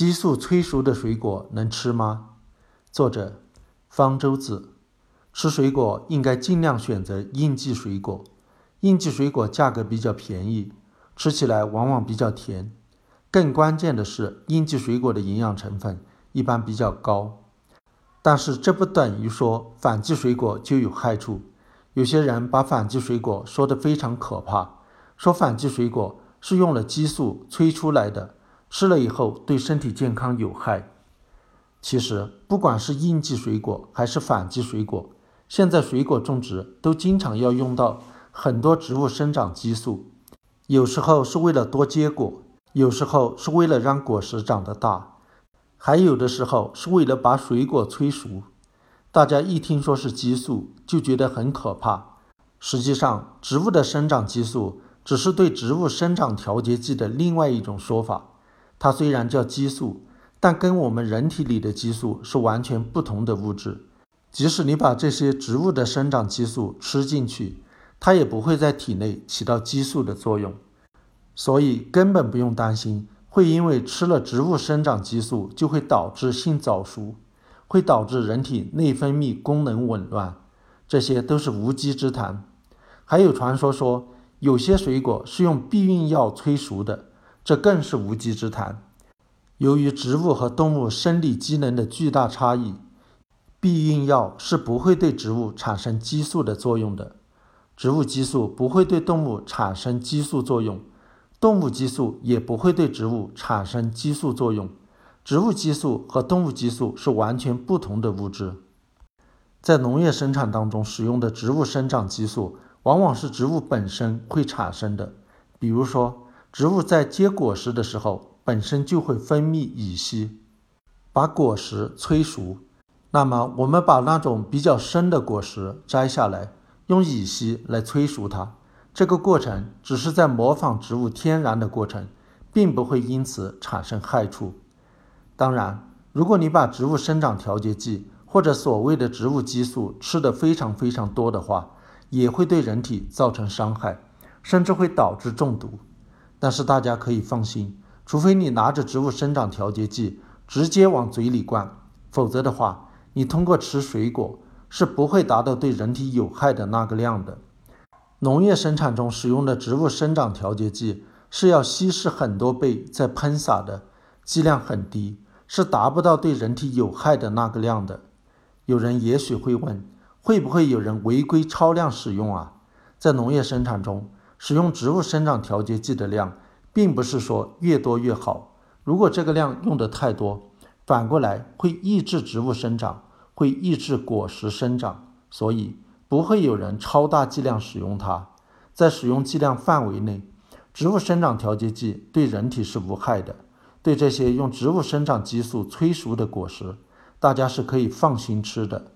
激素催熟的水果能吃吗？作者：方舟子。吃水果应该尽量选择应季水果，应季水果价格比较便宜，吃起来往往比较甜。更关键的是，应季水果的营养成分一般比较高。但是这不等于说反季水果就有害处。有些人把反季水果说得非常可怕，说反季水果是用了激素催出来的。吃了以后对身体健康有害。其实，不管是应季水果还是反季水果，现在水果种植都经常要用到很多植物生长激素。有时候是为了多结果，有时候是为了让果实长得大，还有的时候是为了把水果催熟。大家一听说是激素，就觉得很可怕。实际上，植物的生长激素只是对植物生长调节剂的另外一种说法。它虽然叫激素，但跟我们人体里的激素是完全不同的物质。即使你把这些植物的生长激素吃进去，它也不会在体内起到激素的作用。所以根本不用担心会因为吃了植物生长激素就会导致性早熟，会导致人体内分泌功能紊乱，这些都是无稽之谈。还有传说说有些水果是用避孕药催熟的。这更是无稽之谈。由于植物和动物生理机能的巨大差异，避孕药是不会对植物产生激素的作用的。植物激素不会对动物产生激素作用，动物激素也不会对植物产生激素作用。植物激素和动物激素是完全不同的物质。在农业生产当中使用的植物生长激素，往往是植物本身会产生的，比如说。植物在结果实的时候，本身就会分泌乙烯，把果实催熟。那么，我们把那种比较生的果实摘下来，用乙烯来催熟它。这个过程只是在模仿植物天然的过程，并不会因此产生害处。当然，如果你把植物生长调节剂或者所谓的植物激素吃得非常非常多的话，也会对人体造成伤害，甚至会导致中毒。但是大家可以放心，除非你拿着植物生长调节剂直接往嘴里灌，否则的话，你通过吃水果是不会达到对人体有害的那个量的。农业生产中使用的植物生长调节剂是要稀释很多倍再喷洒的，剂量很低，是达不到对人体有害的那个量的。有人也许会问，会不会有人违规超量使用啊？在农业生产中。使用植物生长调节剂的量，并不是说越多越好。如果这个量用的太多，反过来会抑制植物生长，会抑制果实生长。所以不会有人超大剂量使用它。在使用剂量范围内，植物生长调节剂对人体是无害的。对这些用植物生长激素催熟的果实，大家是可以放心吃的。